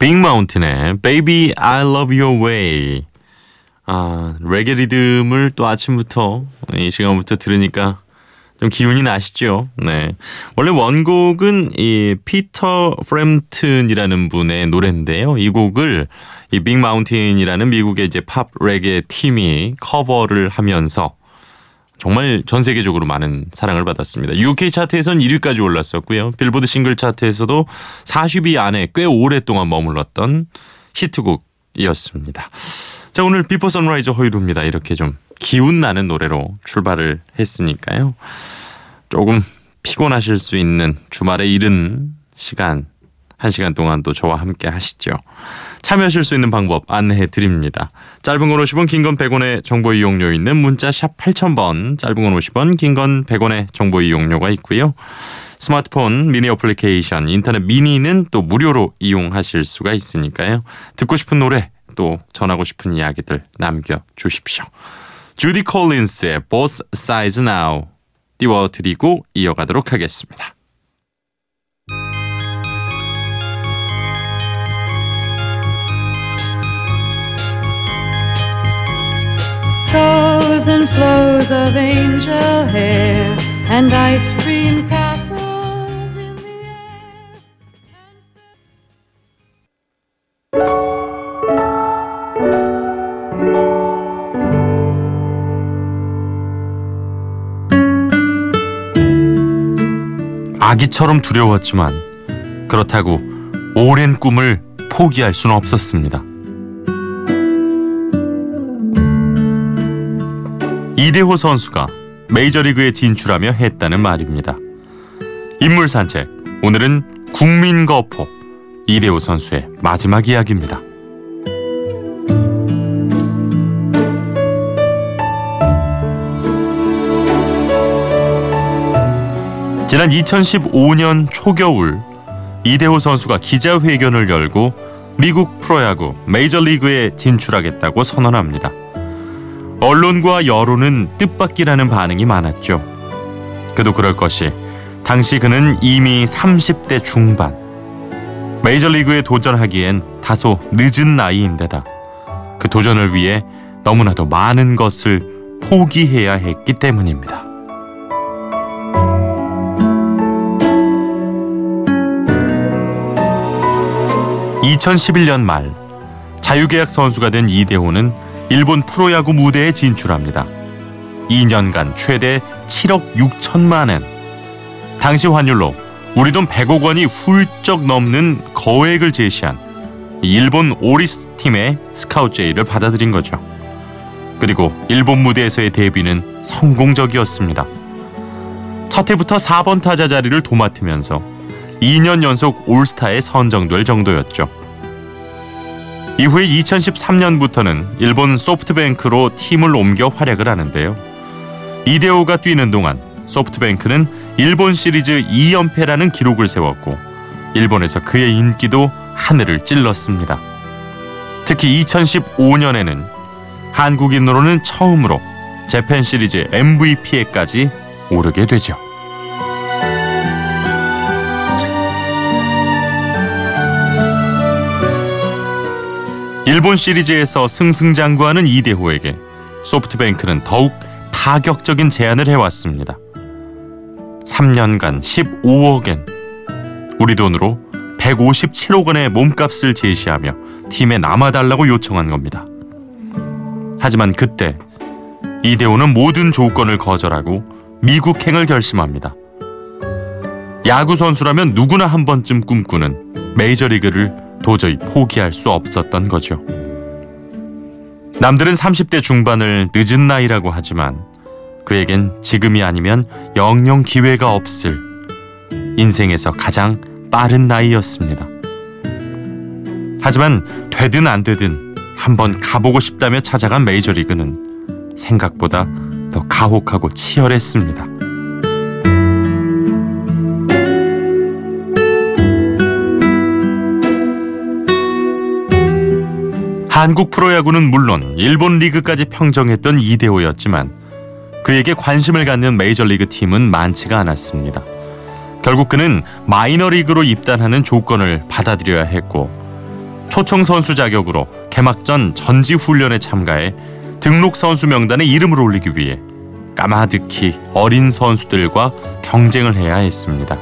빅마운틴의 Baby I Love Your Way. 아, 레게 리듬을 또 아침부터 이 시간부터 들으니까 좀 기운이 나시죠? 네. 원래 원곡은 이 피터 프램튼이라는 분의 노래인데요. 이 곡을 이 빅마운틴이라는 미국의 이제 팝 레게 팀이 커버를 하면서 정말 전 세계적으로 많은 사랑을 받았습니다. UK 차트에선 1위까지 올랐었고요. 빌보드 싱글 차트에서도 40위 안에 꽤 오랫동안 머물렀던 히트곡이었습니다. 자, 오늘 비포 선라이즈 허일후입니다. 이렇게 좀 기운 나는 노래로 출발을 했으니까요. 조금 피곤하실 수 있는 주말의 이른 시간 한 시간 동안 또 저와 함께 하시죠. 참여하실 수 있는 방법 안내해 드립니다. 짧은 건 50원, 긴 건 100원의 정보 이용료 있는 문자 샵 8000번, 짧은 건 50원, 긴 건 100원의 정보 이용료가 있고요. 스마트폰 미니 어플리케이션, 인터넷 미니는 또 무료로 이용하실 수가 있으니까요. 듣고 싶은 노래, 또 전하고 싶은 이야기들 남겨 주십시오. 주디 콜린스의 Boss Size Now 띄워드리고 이어가도록 하겠습니다. Flows and flows of angel hair and ice cream castles in the air. 아기처럼 두려웠지만 그렇다고 오랜 꿈을 포기할 수는 없었습니다. 이대호 선수가 메이저리그에 진출하며 했다는 말입니다. 인물 산책 오늘은 국민 거포 이대호 선수의 마지막 이야기입니다. 지난 2015년 초겨울 이대호 선수가 기자회견을 열고 미국 프로야구 메이저리그에 진출하겠다고 선언합니다. 언론과 여론은 뜻밖이라는 반응이 많았죠. 그도 그럴 것이 당시 그는 이미 30대 중반. 메이저리그에 도전하기엔 다소 늦은 나이인데다 그 도전을 위해 너무나도 많은 것을 포기해야 했기 때문입니다. 2011년 말 자유계약 선수가 된 이대호는 일본 프로야구 무대에 진출합니다. 2년간 최대 7억 6천만 엔. 당시 환율로 우리 돈 100억 원이 훌쩍 넘는 거액을 제시한 일본 오릭스 팀의 스카우트 제의를 받아들인 거죠. 그리고 일본 무대에서의 데뷔는 성공적이었습니다. 첫 해부터 4번 타자 자리를 도맡으면서 2년 연속 올스타에 선정될 정도였죠. 이후에 2013년부터는 일본 소프트뱅크로 팀을 옮겨 활약을 하는데요. 이대호가 뛰는 동안 소프트뱅크는 일본 시리즈 2연패라는 기록을 세웠고 일본에서 그의 인기도 하늘을 찔렀습니다. 특히 2015년에는 한국인으로는 처음으로 재팬 시리즈 MVP에까지 오르게 되죠. 일본 시리즈에서 승승장구하는 이대호에게 소프트뱅크는 더욱 파격적인 제안을 해왔습니다. 3년간 15억엔 우리 돈으로 157억 원의 몸값을 제시하며 팀에 남아달라고 요청한 겁니다. 하지만 그때 이대호는 모든 조건을 거절하고 미국행을 결심합니다. 야구 선수라면 누구나 한 번쯤 꿈꾸는 메이저리그를 도저히 포기할 수 없었던 거죠. 남들은 30대 중반을 늦은 나이라고 하지만 그에겐 지금이 아니면 영영 기회가 없을 인생에서 가장 빠른 나이였습니다. 하지만 되든 안 되든 한번 가보고 싶다며 찾아간 메이저리그는 생각보다 더 가혹하고 치열했습니다. 한국 프로야구는 물론 일본 리그까지 평정했던 이대호였지만 그에게 관심을 갖는 메이저리그 팀은 많지가 않았습니다. 결국 그는 마이너리그로 입단하는 조건을 받아들여야 했고 초청 선수 자격으로 개막전 전지 훈련에 참가해 등록 선수 명단에 이름을 올리기 위해 까마득히 어린 선수들과 경쟁을 해야 했습니다.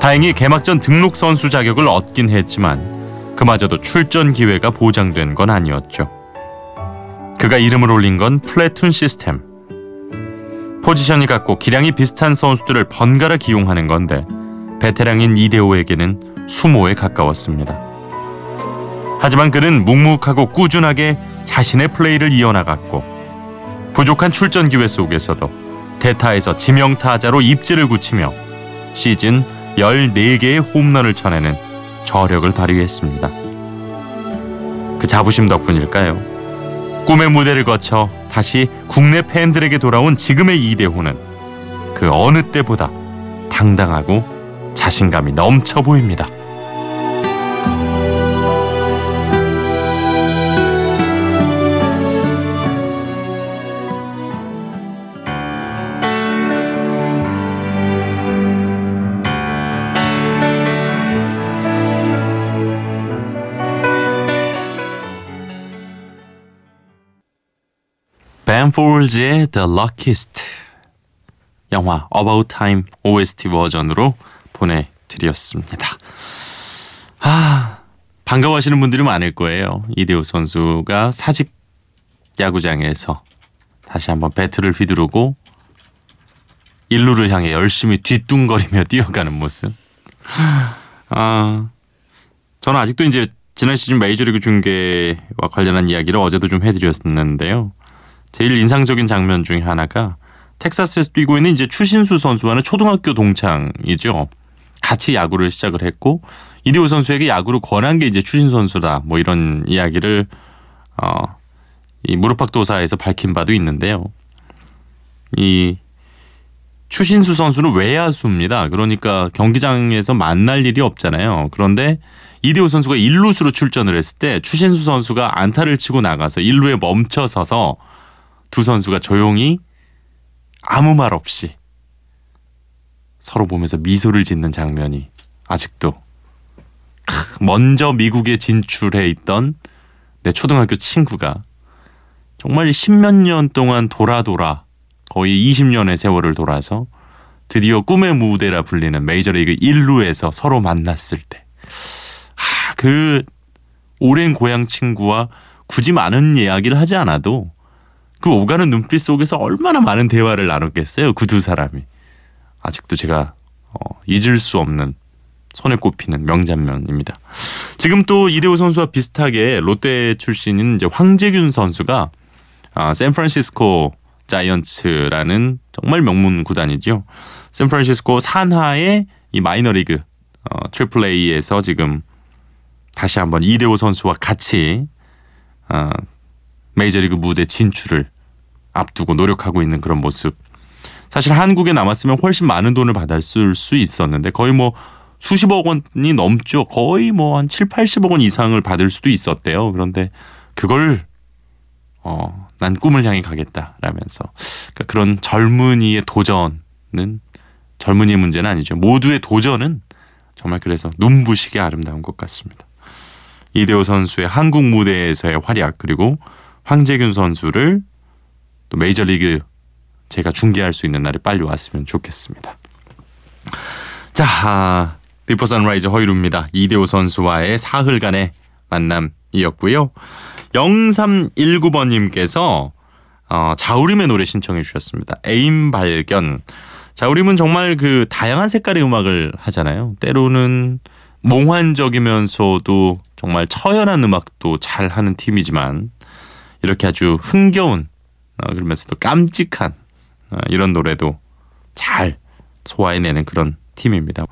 다행히 개막전 등록 선수 자격을 얻긴 했지만 그마저도 출전 기회가 보장된 건 아니었죠. 그가 이름을 올린 건 플래툰 시스템. 포지션이 같고 기량이 비슷한 선수들을 번갈아 기용하는 건데 베테랑인 이대호에게는 수모에 가까웠습니다. 하지만 그는 묵묵하고 꾸준하게 자신의 플레이를 이어나갔고 부족한 출전 기회 속에서도 대타에서 지명 타자로 입지를 굳히며 시즌 14개의 홈런을 쳐내는 저력을 발휘했습니다. 그 자부심 덕분일까요? 꿈의 무대를 거쳐 다시 국내 팬들에게 돌아온 지금의 이대호는 그 어느 때보다 당당하고 자신감이 넘쳐 보입니다. 벤 폴즈의 The Luckiest 영화 About Time OST 버전으로 보내드렸습니다. 아 반가워하시는 분들이 많을 거예요. 이대호 선수가 사직 야구장에서 다시 한번 배트를 휘두르고 일루를 향해 열심히 뒤뚱거리며 뛰어가는 모습. 아 저는 아직도 이제 지난 시즌 메이저리그 중계와 관련한 이야기를 어제도 좀 해드렸었는데요. 제일 인상적인 장면 중에 하나가 텍사스에서 뛰고 있는 이제 추신수 선수와는 초등학교 동창이죠. 같이 야구를 시작을 했고 이대호 선수에게 야구를 권한 게 이제 추신 선수다. 뭐 이런 이야기를 어 이 무릎팍도사에서 밝힌 바도 있는데요. 이 추신수 선수는 외야수입니다. 그러니까 경기장에서 만날 일이 없잖아요. 그런데 이대호 선수가 1루수로 출전을 했을 때 추신수 선수가 안타를 치고 나가서 1루에 멈춰 서서 두 선수가 조용히 아무 말 없이 서로 보면서 미소를 짓는 장면이 아직도 먼저 미국에 진출해 있던 내 초등학교 친구가 정말 십몇 년 동안 돌아 돌아 거의 20년의 세월을 돌아서 드디어 꿈의 무대라 불리는 메이저리그 1루에서 서로 만났을 때. 하, 그 오랜 고향 친구와 굳이 많은 이야기를 하지 않아도 그 오가는 눈빛 속에서 얼마나 많은 대화를 나눴겠어요. 그 두 사람이. 아직도 제가 어, 잊을 수 없는 손에 꼽히는 명장면입니다. 지금 또 이대호 선수와 비슷하게 롯데 출신인 이제 황재균 선수가 아, 샌프란시스코 자이언츠라는 정말 명문 구단이죠. 샌프란시스코 산하의 이 마이너리그 어, Triple A에서 지금 다시 한번 이대호 선수와 같이 어, 메이저리그 무대 진출을 앞두고 노력하고 있는 그런 모습. 사실 한국에 남았으면 훨씬 많은 돈을 받을 수 있었는데 거의 뭐 수십억 원이 넘죠. 거의 뭐 한 7, 80억 원 이상을 받을 수도 있었대요. 그런데 그걸 어, 난 꿈을 향해 가겠다라면서 그러니까 그런 젊은이의 도전은 젊은이의 문제는 아니죠. 모두의 도전은 정말 그래서 눈부시게 아름다운 것 같습니다. 이대호 선수의 한국 무대에서의 활약 그리고 황재균 선수를 또 메이저리그 제가 중계할 수 있는 날이 빨리 왔으면 좋겠습니다. 자, 아, Before Sunrise 허일후입니다. 이대호 선수와의 사흘 간의 만남이었고요. 0319번님께서 어, 자우림의 노래 신청해 주셨습니다. 애인 발견. 자우림은 정말 그 다양한 색깔의 음악을 하잖아요. 때로는 몽환적이면서도 정말 처연한 음악도 잘 하는 팀이지만 이렇게 아주 흥겨운 어, 그러면서도 깜찍한 어, 이런 노래도 잘 소화해내는 그런 팀입니다.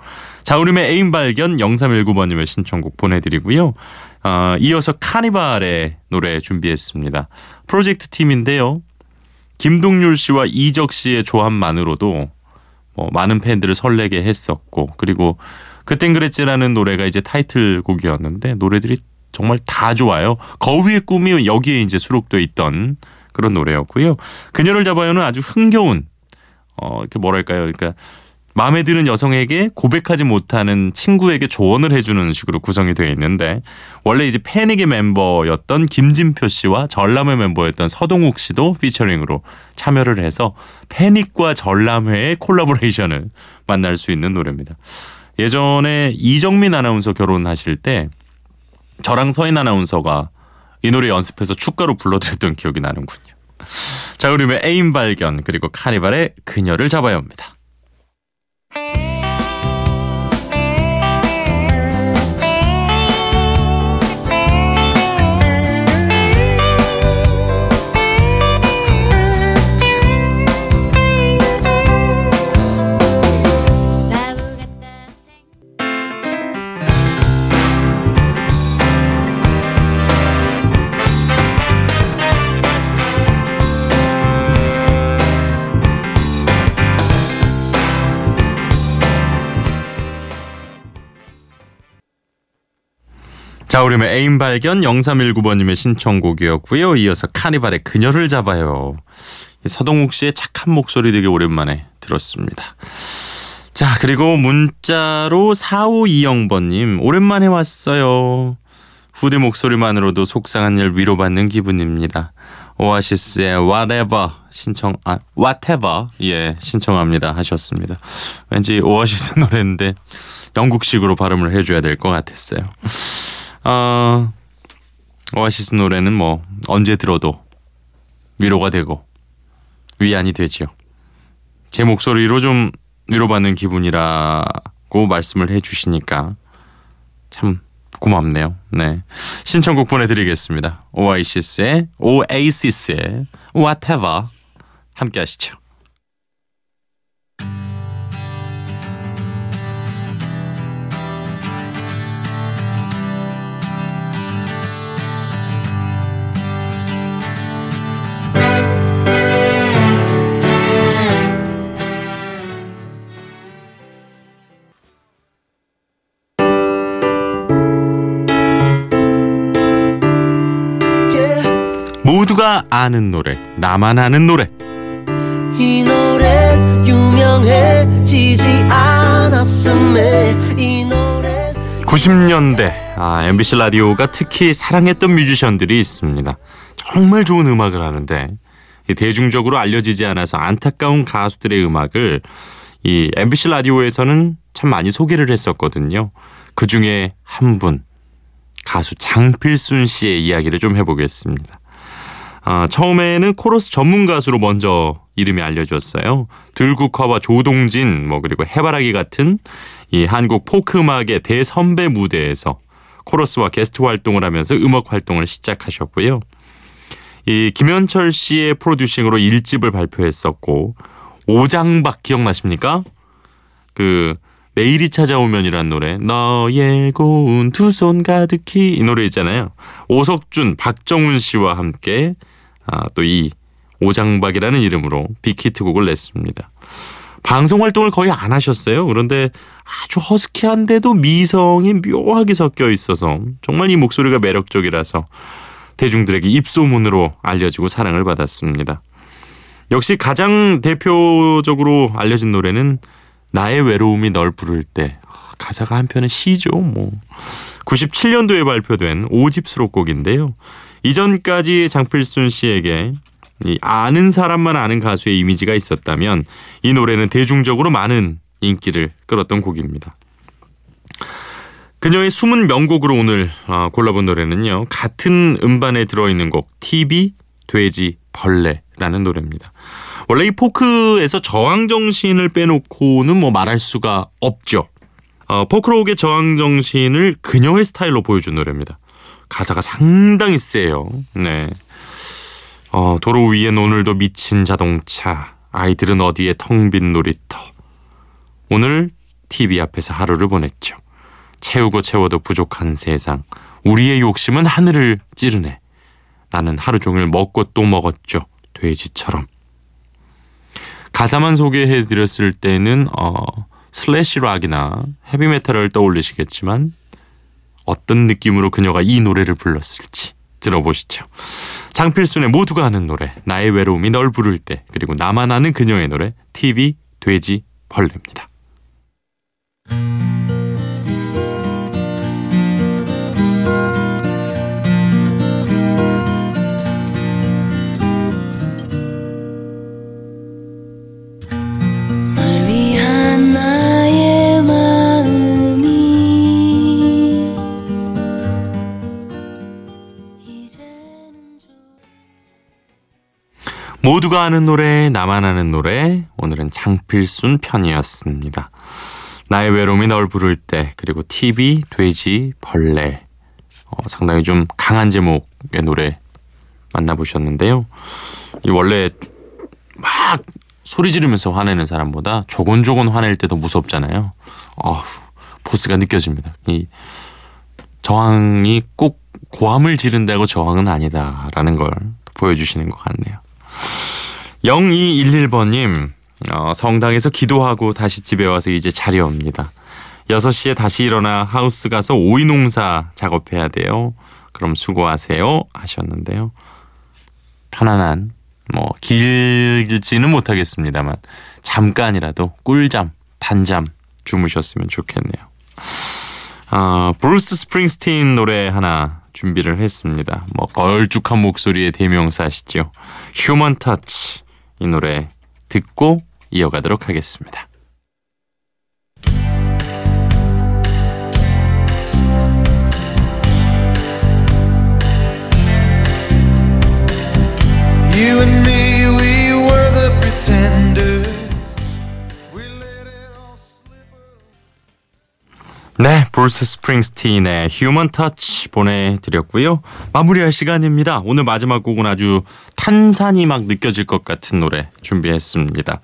자우림의 애인 발견 0319번님의 신청곡 보내드리고요. 어, 이어서 카니발의 노래 준비했습니다. 프로젝트 팀인데요. 김동률 씨와 이적 씨의 조합만으로도 뭐 많은 팬들을 설레게 했었고 그리고 그땐 그랬지라는 노래가 이제 타이틀곡이었는데 노래들이 정말 다 좋아요. 거위의 꿈이 여기에 이제 수록돼 있던 그런 노래였고요. 그녀를 잡아요는 아주 흥겨운 어 이렇게 뭐랄까요? 그러니까 마음에 드는 여성에게 고백하지 못하는 친구에게 조언을 해주는 식으로 구성이 되어 있는데 원래 이제 패닉의 멤버였던 김진표 씨와 전람회 멤버였던 서동욱 씨도 피처링으로 참여를 해서 패닉과 전람회의 콜라보레이션을 만날 수 있는 노래입니다. 예전에 이정민 아나운서 결혼하실 때 저랑 서인 아나운서가 이 노래 연습해서 축가로 불러드렸던 기억이 나는군요. 자, 그러면 애인 발견 그리고 카니발의 그녀를 잡아야 합니다. 자, 우리의 애인 발견 0319번님의 신청곡이었고요. 이어서 카니발의 그녀를 잡아요. 서동욱 씨의 착한 목소리 되게 오랜만에 들었습니다. 자, 그리고 문자로 4520번님, 오랜만에 왔어요. 후대 목소리만으로도 속상한 일 위로받는 기분입니다. 오아시스의 Whatever 신청, 아, Whatever, 예, 신청합니다. 하셨습니다. 왠지 오아시스 노래인데 영국식으로 발음을 해줘야 될 것 같았어요. 어, 오아시스 노래는 뭐 언제 들어도 위로가 되고 위안이 되지요. 제 목소리로 좀 위로받는 기분이라고 말씀을 해주시니까 참 고맙네요. 네. 신청곡 보내드리겠습니다. 오아시스의 오에이시스의 Whatever 함께 하시죠. 아는 노래, 나만 아는 노래. 이 노래 유명해지지 않았음에 이 노래 90년대 아, MBC 라디오가 특히 사랑했던 뮤지션들이 있습니다. 정말 좋은 음악을 하는데 이 대중적으로 알려지지 않아서 안타까운 가수들의 음악을 이 MBC 라디오에서는 참 많이 소개를 했었거든요. 그 중에 한 분 가수 장필순 씨의 이야기를 좀 해보겠습니다. 아, 처음에는 코러스 전문 가수로 먼저 이름이 알려졌어요. 들국화와 조동진 뭐 그리고 해바라기 같은 이 한국 포크 음악의 대선배 무대에서 코러스와 게스트 활동을 하면서 음악 활동을 시작하셨고요. 이 김현철 씨의 프로듀싱으로 1집을 발표했었고 오장박 기억나십니까? 그 내일이 찾아오면이란 노래 너의 고운 두 손 가득히 이 노래 있잖아요. 오석준, 박정훈 씨와 함께 아, 또 이 오장박이라는 이름으로 빅히트곡을 냈습니다. 방송 활동을 거의 안 하셨어요. 그런데 아주 허스키한데도 미성이 묘하게 섞여 있어서 정말 이 목소리가 매력적이라서 대중들에게 입소문으로 알려지고 사랑을 받았습니다. 역시 가장 대표적으로 알려진 노래는 나의 외로움이 널 부를 때 가사가 한편은 시죠. 뭐 97년도에 발표된 5집 수록곡인데요. 이전까지 장필순 씨에게 이 아는 사람만 아는 가수의 이미지가 있었다면 이 노래는 대중적으로 많은 인기를 끌었던 곡입니다. 그녀의 숨은 명곡으로 오늘 어, 골라본 노래는요. 같은 음반에 들어있는 곡 TV 돼지 벌레라는 노래입니다. 원래 이 포크에서 저항 정신을 빼놓고는 뭐 말할 수가 없죠. 어, 포크록의 저항 정신을 그녀의 스타일로 보여준 노래입니다. 가사가 상당히 세요. 네. 어, 도로 위엔 오늘도 미친 자동차. 아이들은 어디에 텅 빈 놀이터. 오늘 TV 앞에서 하루를 보냈죠. 채우고 채워도 부족한 세상. 우리의 욕심은 하늘을 찌르네. 나는 하루 종일 먹고 또 먹었죠. 돼지처럼. 가사만 소개해 드렸을 때는 어, thrash rock이나 헤비메탈을 떠올리시겠지만 어떤 느낌으로 그녀가 이 노래를 불렀을지 들어보시죠. 장필순의 모두가 아는 노래 나의 외로움이 널 부를 때 그리고 나만 아는 그녀의 노래 TV 돼지 벌레입니다. 모두가 아는 노래 나만 아는 노래 오늘은 장필순 편이었습니다. 나의 외로움이 널 부를 때 그리고 TV 돼지 벌레 어, 상당히 좀 강한 제목의 노래 만나보셨는데요. 이 원래 막 소리 지르면서 화내는 사람보다 조곤조곤 화낼 때 더 무섭잖아요. 어후, 보스가 느껴집니다. 이 저항이 꼭 고함을 지른다고 저항은 아니다라는 걸 보여주시는 것 같네요. 0211번님, 어, 성당에서 기도하고 다시 집에 와서 이제 자리 옵니다. 6시에 다시 일어나 하우스 가서 오이 농사 작업해야 돼요. 그럼 수고하세요. 하셨는데요. 편안한, 뭐, 길지는 못하겠습니다만, 잠깐이라도 꿀잠, 단잠 주무셨으면 좋겠네요. 어, 브루스 스프링스틴 노래 하나 준비를 했습니다. 뭐 걸쭉한 목소리의 대명사시죠. Human Touch 이 노래 듣고 이어가도록 하겠습니다. You we were the pretenders. 네, 브루스 스프링스틴의 Human Touch 보내드렸고요. 마무리할 시간입니다. 오늘 마지막 곡은 아주 탄산이 막 느껴질 것 같은 노래 준비했습니다.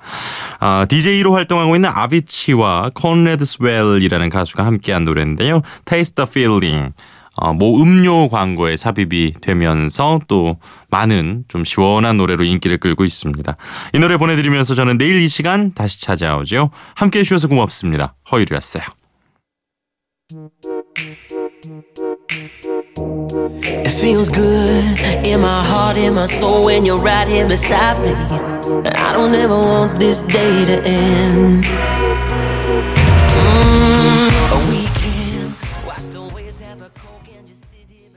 아, DJ로 활동하고 있는 아비치와 콘래드 수웰이라는 가수가 함께한 노래인데요. Taste the Feeling. 어, 모 음료 광고에 삽입이 되면서 또 많은 좀 시원한 노래로 인기를 끌고 있습니다. 이 노래 보내드리면서 저는 내일 이 시간 다시 찾아오죠. 함께 해 주셔서 고맙습니다. 허일후였어요. It feels good in my heart, in my soul when you're right here beside me. And I don't ever want this day to end. Mm.